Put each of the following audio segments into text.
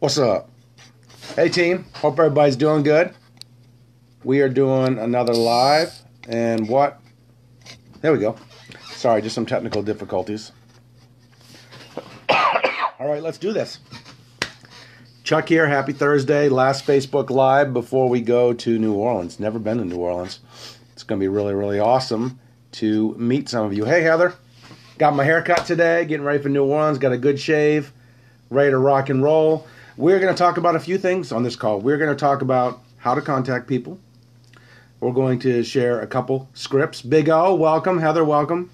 What's up? Hey, team. Hope everybody's doing good. We are doing another live, and what? There we go. Sorry, just some technical difficulties. All right, let's do this. Chuck here. Happy Thursday. Last Facebook Live before we go to New Orleans. Never been to New Orleans. It's going to be really, really awesome to meet some of you. Hey, Heather. Got my haircut today, getting ready for New Orleans. Got a good shave, ready to rock and roll. We're going to talk about a few things on this call. We're going to talk about how to contact people. We're going to share a couple scripts. Big O, welcome. Heather, welcome.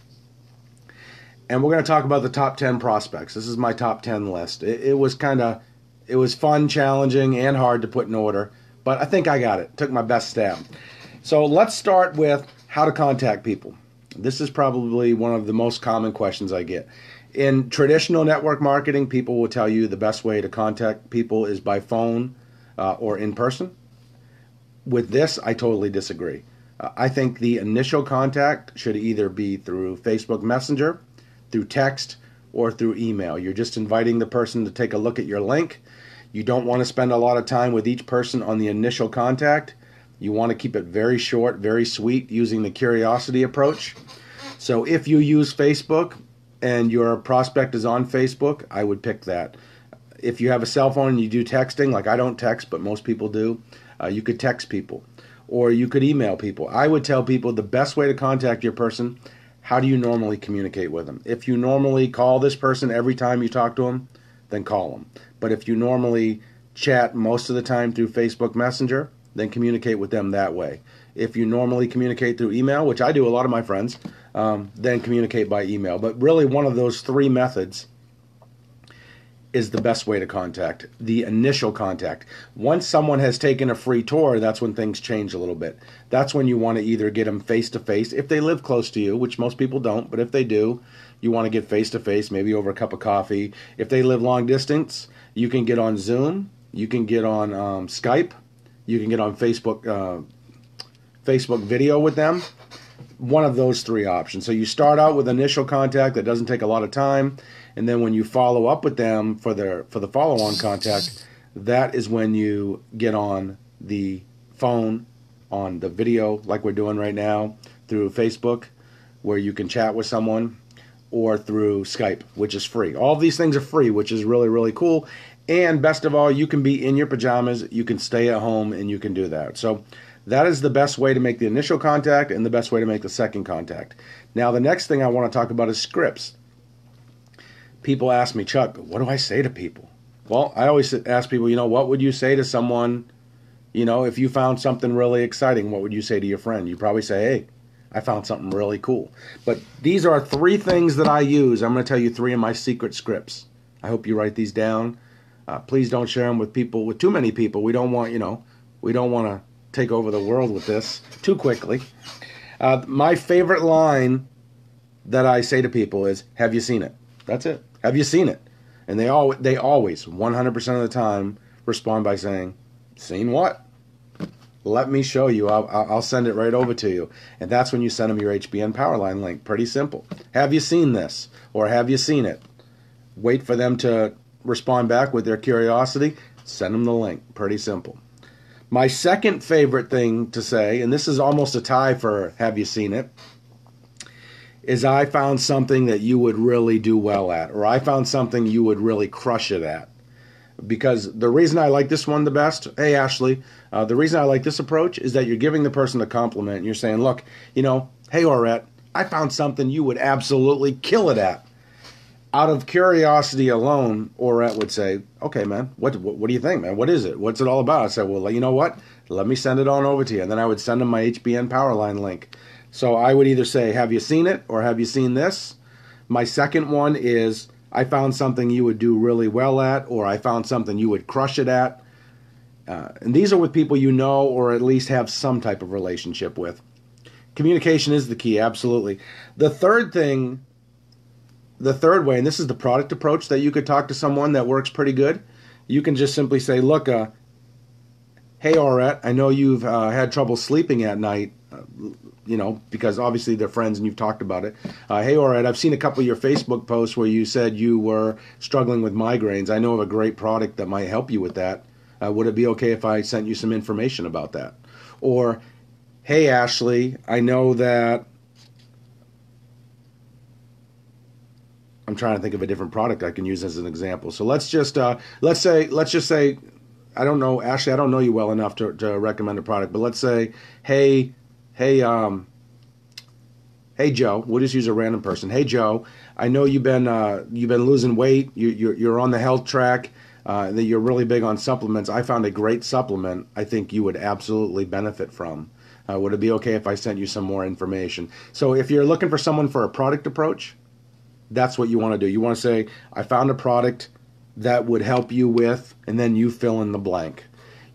And we're going to talk about the top 10 prospects. This is my top 10 list. It, it was kind of it was fun, challenging, and hard to put in order, but I think I got it. Took my best stab. So let's start with how to contact people. This is probably one of the most common questions I get. In traditional network marketing, people will tell you the best way to contact people is by phone uh, or in person. With this, I totally disagree. Uh, I think the initial contact should either be through Facebook Messenger, through text, or through email. You're just inviting the person to take a look at your link. You don't want to spend a lot of time with each person on the initial contact. You want to keep it very short, very sweet, using the curiosity approach. So if you use Facebook and your prospect is on Facebook, I would pick that. If you have a cell phone and you do texting, like I don't text, but most people do, uh, you could text people or you could email people. I would tell people the best way to contact your person how do you normally communicate with them? If you normally call this person every time you talk to them, then call them. But if you normally chat most of the time through Facebook Messenger, then communicate with them that way. If you normally communicate through email, which I do a lot of my friends, um, then communicate by email. But really, one of those three methods is the best way to contact the initial contact. Once someone has taken a free tour, that's when things change a little bit. That's when you want to either get them face to face if they live close to you, which most people don't, but if they do, you want to get face to face, maybe over a cup of coffee. If they live long distance, you can get on Zoom, you can get on um, Skype, you can get on Facebook uh, Facebook video with them. One of those three options. So you start out with initial contact that doesn't take a lot of time and then when you follow up with them for their for the follow-on contact, that is when you get on the phone, on the video like we're doing right now through Facebook, where you can chat with someone, or through Skype, which is free. All these things are free, which is really really cool. And best of all, you can be in your pajamas, you can stay at home, and you can do that. So that is the best way to make the initial contact and the best way to make the second contact. Now, the next thing I want to talk about is scripts people ask me, Chuck, what do I say to people? Well, I always ask people, you know, what would you say to someone, you know, if you found something really exciting, what would you say to your friend? You probably say, hey, I found something really cool. But these are three things that I use. I'm going to tell you three of my secret scripts. I hope you write these down. Uh, please don't share them with people, with too many people. We don't want, you know, we don't want to take over the world with this too quickly. Uh, my favorite line that I say to people is, Have you seen it? That's it. Have you seen it? And they all they always 100% of the time respond by saying, "Seen what?" Let me show you. I'll, I'll send it right over to you. And that's when you send them your HBN Powerline link. Pretty simple. Have you seen this? Or have you seen it? Wait for them to respond back with their curiosity. Send them the link. Pretty simple. My second favorite thing to say, and this is almost a tie for have you seen it, is I found something that you would really do well at, or I found something you would really crush it at. Because the reason I like this one the best, hey Ashley, uh, the reason I like this approach is that you're giving the person a compliment. And You're saying, look, you know, hey Orette, I found something you would absolutely kill it at. Out of curiosity alone, Orette would say, okay, man, what, what, what do you think, man? What is it? What's it all about? I said, well, you know what? Let me send it on over to you. And then I would send them my HBN Powerline link. So I would either say, Have you seen it? or Have you seen this? My second one is, I found something you would do really well at, or I found something you would crush it at. Uh, and these are with people you know or at least have some type of relationship with. Communication is the key, absolutely. The third thing, the third way, and this is the product approach that you could talk to someone that works pretty good. You can just simply say, Look, uh, hey, Orette, I know you've uh, had trouble sleeping at night you know, because obviously they're friends and you've talked about it. Uh, hey, right, I've seen a couple of your Facebook posts where you said you were struggling with migraines. I know of a great product that might help you with that. Uh, would it be okay if I sent you some information about that? Or, hey, Ashley, I know that. I'm trying to think of a different product I can use as an example. So let's just uh, let's say let's just say I don't know Ashley. I don't know you well enough to, to recommend a product, but let's say, hey, hey, um, hey Joe, we'll just use a random person. Hey Joe, I know you've been uh, you've been losing weight. You, you're you're on the health track. Uh, that you're really big on supplements. I found a great supplement. I think you would absolutely benefit from. Uh, would it be okay if I sent you some more information? So if you're looking for someone for a product approach, that's what you want to do. You want to say, I found a product that would help you with, and then you fill in the blank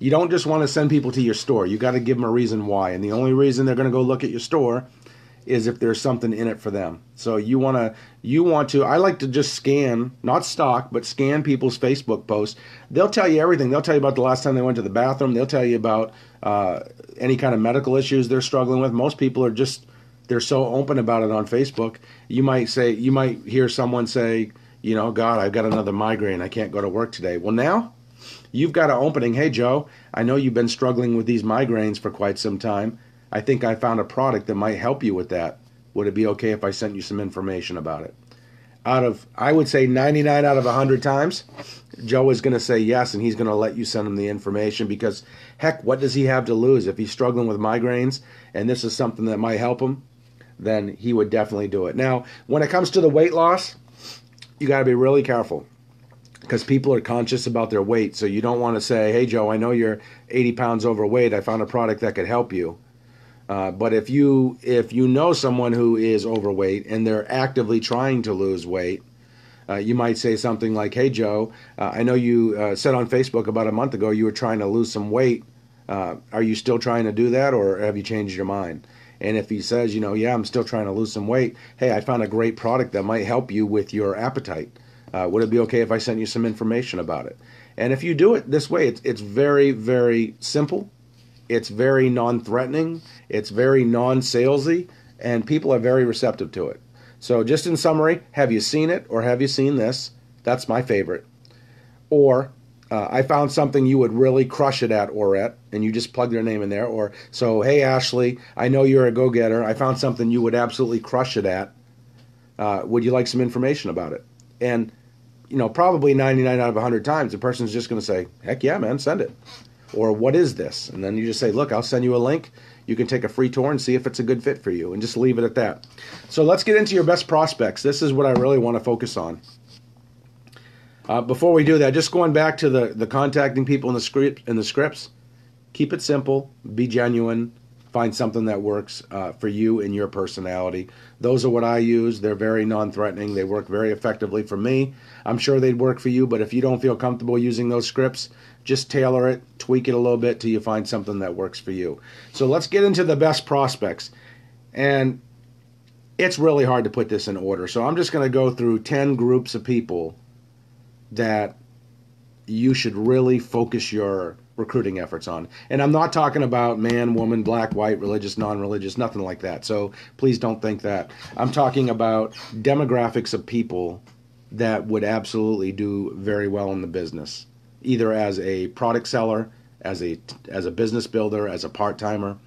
you don't just want to send people to your store. You got to give them a reason why. And the only reason they're going to go look at your store is if there's something in it for them. So you want to you want to I like to just scan, not stock, but scan people's Facebook posts. They'll tell you everything. They'll tell you about the last time they went to the bathroom. They'll tell you about uh, any kind of medical issues they're struggling with. Most people are just they're so open about it on Facebook. You might say you might hear someone say, you know, God, I've got another migraine. I can't go to work today. Well, now You've got an opening. Hey, Joe, I know you've been struggling with these migraines for quite some time. I think I found a product that might help you with that. Would it be okay if I sent you some information about it? Out of, I would say 99 out of 100 times, Joe is going to say yes, and he's going to let you send him the information because, heck, what does he have to lose? If he's struggling with migraines and this is something that might help him, then he would definitely do it. Now, when it comes to the weight loss, you got to be really careful because people are conscious about their weight. So you don't want to say, "Hey Joe, I know you're 80 pounds overweight. I found a product that could help you." Uh, but if you if you know someone who is overweight and they're actively trying to lose weight, uh, you might say something like, "Hey Joe, uh, I know you uh, said on Facebook about a month ago you were trying to lose some weight. Uh, are you still trying to do that, or have you changed your mind?" And if he says, you know, yeah, I'm still trying to lose some weight, hey, I found a great product that might help you with your appetite. Uh, would it be okay if I sent you some information about it? And if you do it this way, it's, it's very, very simple. It's very non threatening. It's very non salesy. And people are very receptive to it. So, just in summary, have you seen it or have you seen this? That's my favorite. Or, uh, I found something you would really crush it at or at, and you just plug their name in there. Or, so, hey, Ashley, I know you're a go getter. I found something you would absolutely crush it at. Uh, would you like some information about it? And you know, probably 99 out of 100 times, the person's just going to say, heck yeah, man, send it. Or what is this? And then you just say, look, I'll send you a link. You can take a free tour and see if it's a good fit for you and just leave it at that. So let's get into your best prospects. This is what I really want to focus on. Uh, before we do that, just going back to the, the contacting people in the script in the scripts, keep it simple, be genuine, find something that works uh, for you and your personality. Those are what I use. They're very non threatening, they work very effectively for me. I'm sure they'd work for you, but if you don't feel comfortable using those scripts, just tailor it, tweak it a little bit till you find something that works for you. So let's get into the best prospects. And it's really hard to put this in order. So I'm just going to go through 10 groups of people that you should really focus your recruiting efforts on. And I'm not talking about man, woman, black, white, religious, non religious, nothing like that. So please don't think that. I'm talking about demographics of people that would absolutely do very well in the business, either as a product seller, as a, as a business builder, as a part timer.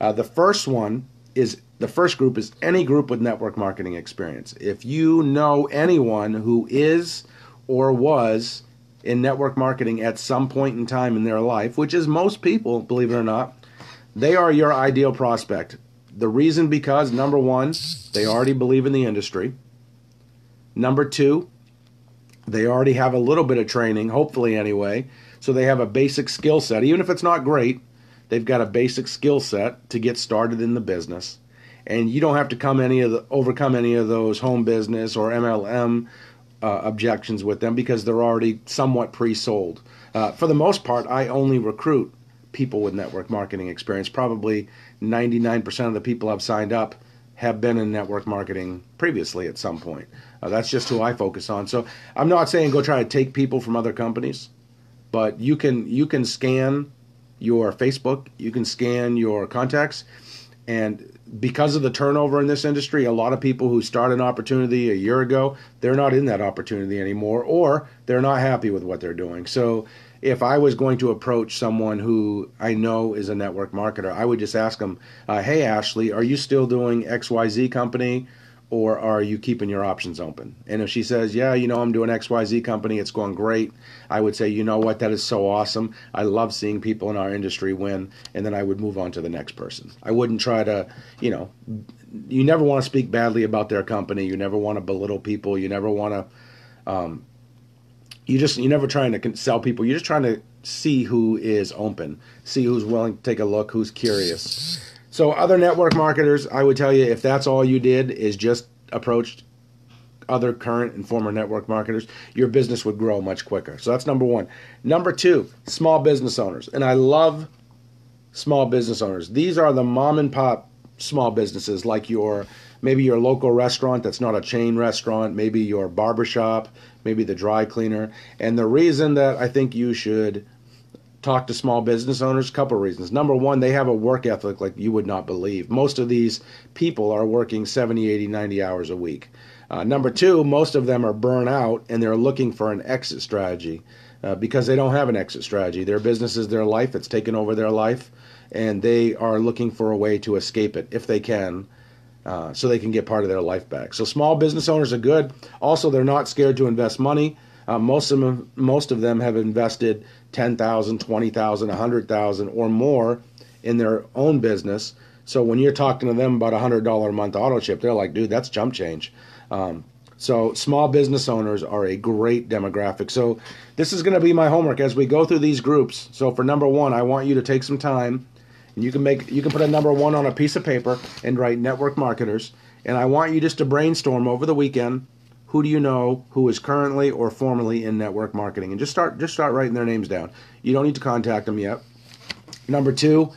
Uh, the first one is the first group is any group with network marketing experience. If you know anyone who is or was in network marketing at some point in time in their life, which is most people, believe it or not, they are your ideal prospect. The reason because number one, they already believe in the industry. Number two, they already have a little bit of training, hopefully anyway. So they have a basic skill set. Even if it's not great, they've got a basic skill set to get started in the business. And you don't have to come any of the overcome any of those home business or MLM uh, objections with them because they're already somewhat pre-sold. Uh, for the most part, I only recruit people with network marketing experience. Probably 99% of the people I've signed up have been in network marketing previously at some point. Uh, that's just who I focus on. So I'm not saying go try to take people from other companies, but you can you can scan your Facebook, you can scan your contacts, And because of the turnover in this industry, a lot of people who start an opportunity a year ago, they're not in that opportunity anymore, or they're not happy with what they're doing. So if I was going to approach someone who I know is a network marketer, I would just ask them, uh, "Hey, Ashley, are you still doing X Y Z company?" Or are you keeping your options open? And if she says, yeah, you know, I'm doing XYZ company, it's going great, I would say, you know what, that is so awesome. I love seeing people in our industry win. And then I would move on to the next person. I wouldn't try to, you know, you never want to speak badly about their company. You never want to belittle people. You never want to, um, you just, you're never trying to sell people. You're just trying to see who is open, see who's willing to take a look, who's curious. So other network marketers, I would tell you if that's all you did is just approached other current and former network marketers, your business would grow much quicker. So that's number 1. Number 2, small business owners. And I love small business owners. These are the mom and pop small businesses like your maybe your local restaurant that's not a chain restaurant, maybe your barbershop, maybe the dry cleaner. And the reason that I think you should talk to small business owners? A couple of reasons. Number one, they have a work ethic like you would not believe. Most of these people are working 70, 80, 90 hours a week. Uh, number two, most of them are burnt out and they're looking for an exit strategy uh, because they don't have an exit strategy. Their business is their life, it's taken over their life, and they are looking for a way to escape it if they can. Uh, so they can get part of their life back. So small business owners are good. Also, they're not scared to invest money. Uh, most of them, most of them have invested 10,000, 20,000, 100,000 or more in their own business. So when you're talking to them about a hundred dollar a month autoship, they're like, dude, that's jump change. Um, so small business owners are a great demographic. So this is going to be my homework as we go through these groups. So for number one, I want you to take some time, and you can make you can put a number one on a piece of paper and write network marketers. And I want you just to brainstorm over the weekend who do you know who is currently or formerly in network marketing? And just start just start writing their names down. You don't need to contact them yet. Number two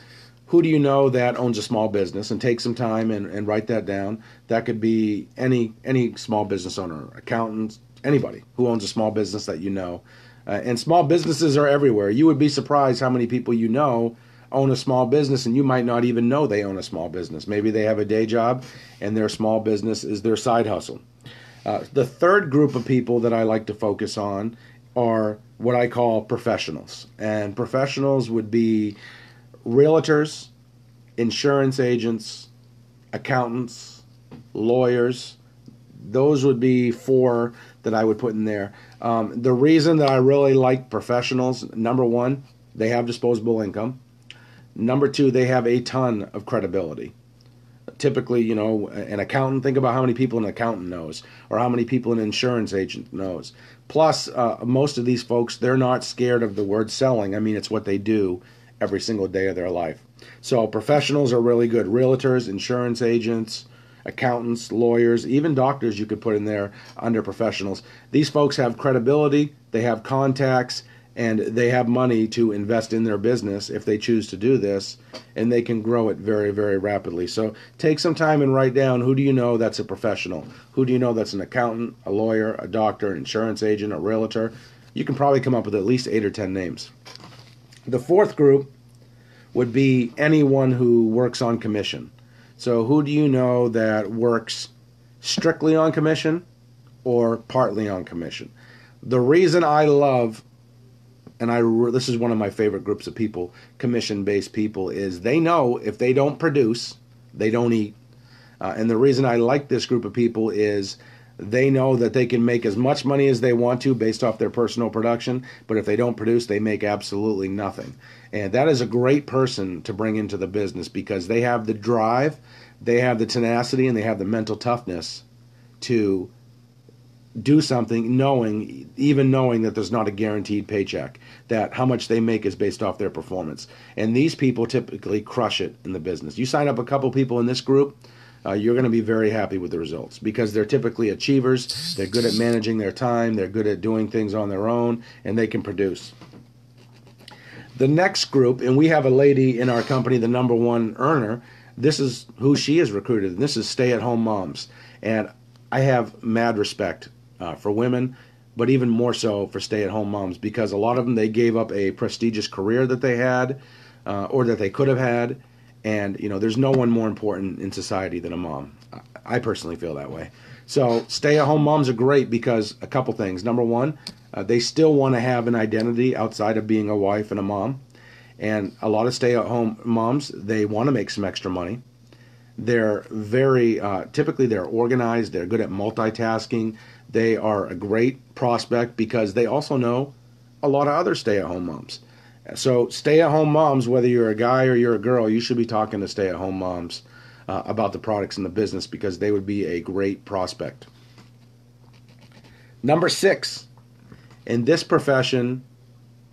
who do you know that owns a small business? And take some time and, and write that down. That could be any any small business owner accountant anybody who owns a small business that you know. Uh, and small businesses are everywhere. You would be surprised how many people you know own a small business and you might not even know they own a small business. Maybe they have a day job and their small business is their side hustle uh, the third group of people that I like to focus on are what I call professionals. And professionals would be realtors, insurance agents, accountants, lawyers. Those would be four that I would put in there. Um, the reason that I really like professionals number one, they have disposable income. Number two, they have a ton of credibility typically, you know, an accountant, think about how many people an accountant knows or how many people an insurance agent knows. Plus, uh, most of these folks, they're not scared of the word selling. I mean, it's what they do every single day of their life. So, professionals are really good realtors, insurance agents, accountants, lawyers, even doctors you could put in there under professionals. These folks have credibility, they have contacts, and they have money to invest in their business if they choose to do this and they can grow it very very rapidly. So take some time and write down who do you know that's a professional? Who do you know that's an accountant a lawyer a doctor an insurance agent a realtor? You can probably come up with at least eight or ten names. The fourth group would be anyone who works on commission. So who do you know that works strictly on commission or partly on commission? The reason i love and I this is one of my favorite groups of people, commission based people, is they know if they don't produce, they don't eat. Uh, and the reason I like this group of people is they know that they can make as much money as they want to based off their personal production, but if they don't produce, they make absolutely nothing. And that is a great person to bring into the business because they have the drive, they have the tenacity, and they have the mental toughness to do something knowing even knowing that there's not a guaranteed paycheck that how much they make is based off their performance. And these people typically crush it in the business. You sign up a couple people in this group uh, you're going to be very happy with the results because they're typically achievers. They're good at managing their time. They're good at doing things on their own and they can produce. The next group and we have a lady in our company the number one earner. This is who she is recruited. And this is stay-at-home moms. And I have mad respect uh, for women, but even more so for stay-at-home moms because a lot of them they gave up a prestigious career that they had uh, or that they could have had, And you know, there's no one more important in society than a mom. I personally feel that way. So stay-at-home moms are great because a couple things. Number one, uh, they still want to have an identity outside of being a wife and a mom. And a lot of stay-at-home moms, they want to make some extra money. They're very uh, typically they're organized. They're good at multitasking. They are a great prospect because they also know a lot of other stay-at-home moms. So stay-at-home moms, whether you're a guy or you're a girl, you should be talking to stay-at-home moms uh, about the products in the business because they would be a great prospect. Number six, in this profession,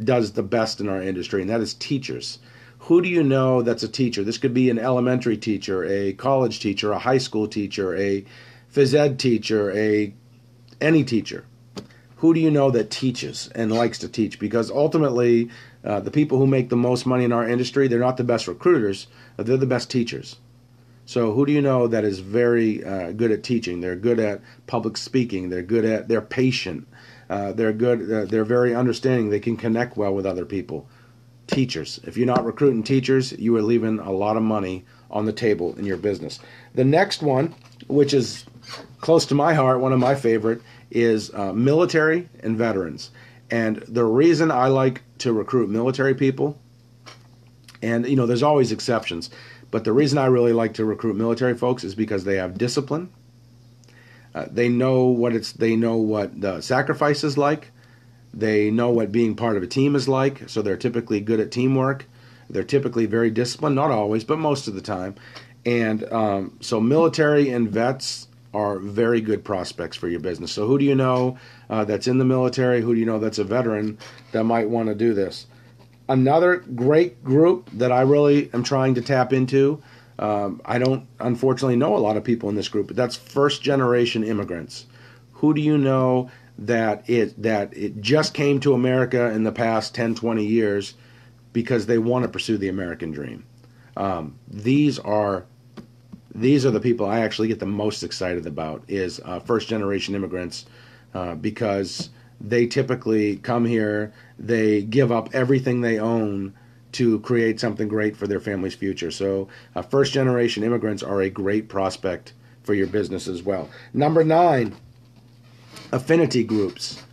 does the best in our industry, and that is teachers. Who do you know that's a teacher? This could be an elementary teacher, a college teacher, a high school teacher, a phys ed teacher, a any teacher. Who do you know that teaches and likes to teach? Because ultimately, uh, the people who make the most money in our industry, they're not the best recruiters, they're the best teachers. So who do you know that is very uh, good at teaching? They're good at public speaking. They're good at. They're patient. Uh, they're good. Uh, they're very understanding. They can connect well with other people. Teachers. If you're not recruiting teachers, you are leaving a lot of money on the table in your business. The next one, which is close to my heart, one of my favorite, is uh, military and veterans. And the reason I like to recruit military people, and you know, there's always exceptions, but the reason I really like to recruit military folks is because they have discipline. Uh, they know what it's. They know what the sacrifice is like. They know what being part of a team is like. So they're typically good at teamwork. They're typically very disciplined, not always, but most of the time. And um, so military and vets are very good prospects for your business. So who do you know uh, that's in the military? Who do you know that's a veteran that might want to do this? another great group that I really am trying to tap into. Um, I don't unfortunately know a lot of people in this group, but that's first generation immigrants. Who do you know that it that it just came to America in the past 10, 20 years because they want to pursue the American dream? Um, these are these are the people I actually get the most excited about is uh, first generation immigrants uh, because they typically come here, they give up everything they own to create something great for their family's future. So, uh, first generation immigrants are a great prospect for your business as well. Number nine, affinity groups.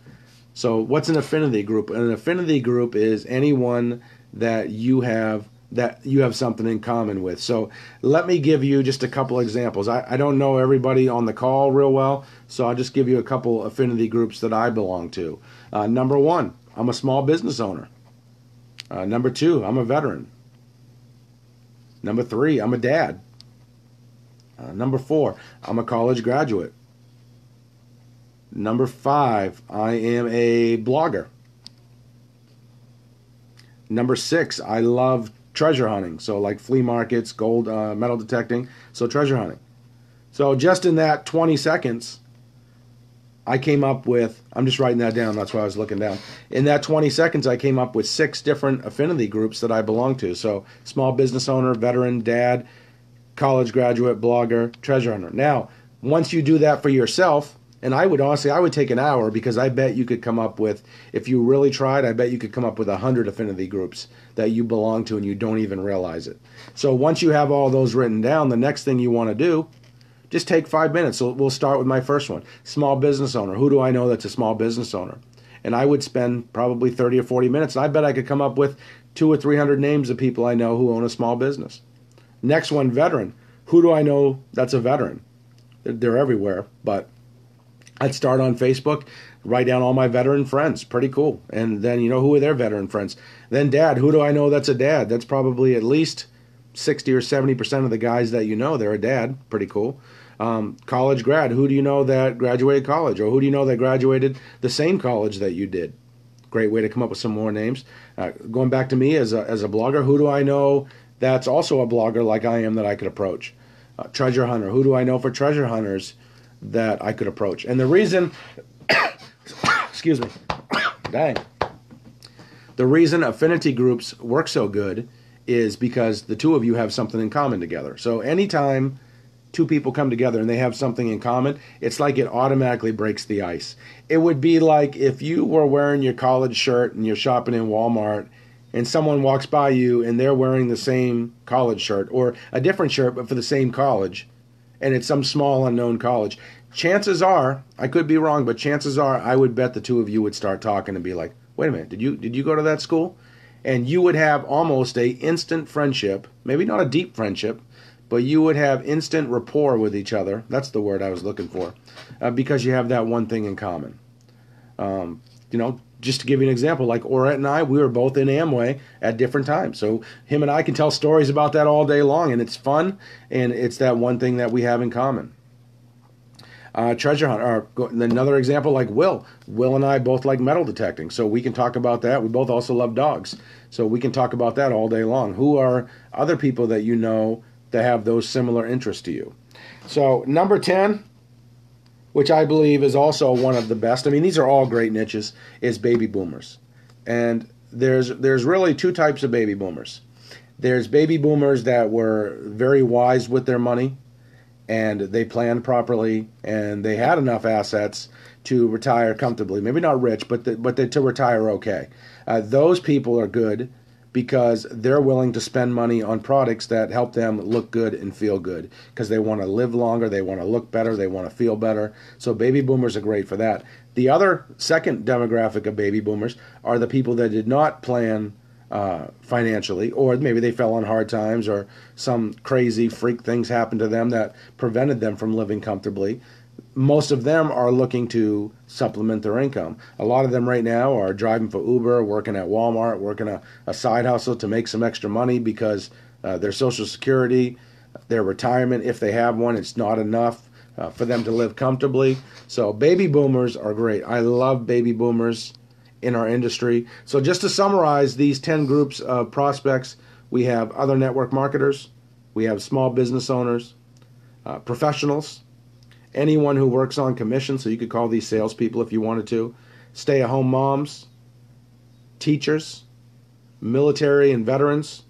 So, what's an affinity group? An affinity group is anyone that you have that you have something in common with. So let me give you just a couple examples. I, I don't know everybody on the call real well, so I'll just give you a couple affinity groups that I belong to. Uh, number one, I'm a small business owner. Uh, number two, I'm a veteran. Number three, I'm a dad. Uh, number four, I'm a college graduate. Number five, I am a blogger. Number six, I love treasure hunting. So like flea markets, gold, uh, metal detecting. So treasure hunting. So just in that 20 seconds, I came up with. I'm just writing that down. That's why I was looking down. In that 20 seconds, I came up with six different affinity groups that I belong to. So small business owner, veteran, dad, college graduate, blogger, treasure hunter. Now, once you do that for yourself, and I would honestly, I would take an hour because I bet you could come up with, if you really tried, I bet you could come up with a hundred affinity groups that you belong to and you don't even realize it. So once you have all those written down, the next thing you want to do, just take five minutes. So we'll start with my first one small business owner. Who do I know that's a small business owner? And I would spend probably 30 or 40 minutes. And I bet I could come up with two or 300 names of people I know who own a small business. Next one, veteran. Who do I know that's a veteran? They're everywhere, but I'd start on Facebook, write down all my veteran friends. Pretty cool. And then, you know, who are their veteran friends? Then, dad. Who do I know that's a dad? That's probably at least 60 or 70% of the guys that you know, they're a dad. Pretty cool. Um, college grad. Who do you know that graduated college? Or who do you know that graduated the same college that you did? Great way to come up with some more names. Uh, going back to me as a, as a blogger, who do I know that's also a blogger like I am that I could approach? Uh, treasure hunter. Who do I know for treasure hunters? That I could approach. And the reason, excuse me, dang, the reason affinity groups work so good is because the two of you have something in common together. So anytime two people come together and they have something in common, it's like it automatically breaks the ice. It would be like if you were wearing your college shirt and you're shopping in Walmart and someone walks by you and they're wearing the same college shirt or a different shirt but for the same college and it's some small unknown college. Chances are i could be wrong but chances are i would bet the two of you would start talking and be like wait a minute did you did you go to that school? And you would have almost a instant friendship maybe not a deep friendship but you would have instant rapport with each other. That's the word i was looking for uh, because you have that one thing in common. Um, you know just to give you an example, like Orette and I, we were both in Amway at different times. So him and I can tell stories about that all day long, and it's fun, and it's that one thing that we have in common. Uh, treasure hunt, or another example, like Will. Will and I both like metal detecting, so we can talk about that. We both also love dogs, so we can talk about that all day long. Who are other people that you know that have those similar interests to you? So number ten, which I believe is also one of the best. I mean, these are all great niches. Is baby boomers, and there's there's really two types of baby boomers. There's baby boomers that were very wise with their money, and they planned properly, and they had enough assets to retire comfortably. Maybe not rich, but the, but the, to retire okay. Uh, those people are good because they're willing to spend money on products that help them look good and feel good because they want to live longer, they want to look better, they want to feel better. So baby boomers are great for that. The other second demographic of baby boomers are the people that did not plan uh, financially, or maybe they fell on hard times, or some crazy freak things happened to them that prevented them from living comfortably most of them are looking to supplement their income. A lot of them right now are driving for Uber, working at Walmart, working a, a side hustle to make some extra money because uh, their Social Security, their retirement, if they have one, it's not enough uh, for them to live comfortably. So, baby boomers are great. I love baby boomers in our industry. So, just to summarize these 10 groups of prospects, we have other network marketers, we have small business owners, uh, professionals anyone who works on commission, so you could call these salespeople if you wanted to, stay at home moms, teachers, military and veterans,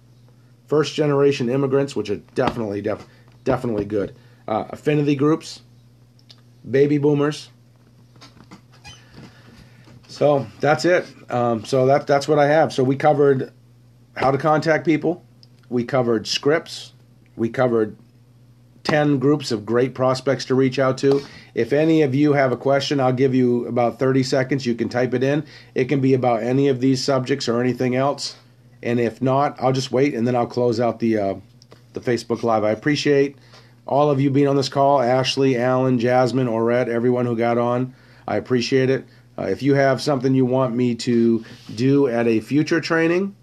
first generation immigrants, which are definitely, def- definitely good, uh, affinity groups, baby boomers. So that's it. Um, so that that's what I have. So we covered how to contact people. We covered scripts. We covered 10 groups of great prospects to reach out to. If any of you have a question, I'll give you about 30 seconds. You can type it in. It can be about any of these subjects or anything else. And if not, I'll just wait and then I'll close out the uh, the Facebook Live. I appreciate all of you being on this call Ashley, Alan, Jasmine, Orette, everyone who got on. I appreciate it. Uh, if you have something you want me to do at a future training,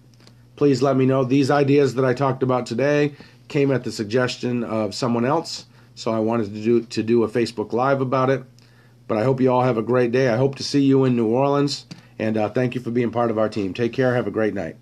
please let me know. These ideas that I talked about today, came at the suggestion of someone else, so I wanted to do to do a Facebook Live about it. But I hope you all have a great day. I hope to see you in New Orleans, and uh, thank you for being part of our team. Take care. Have a great night.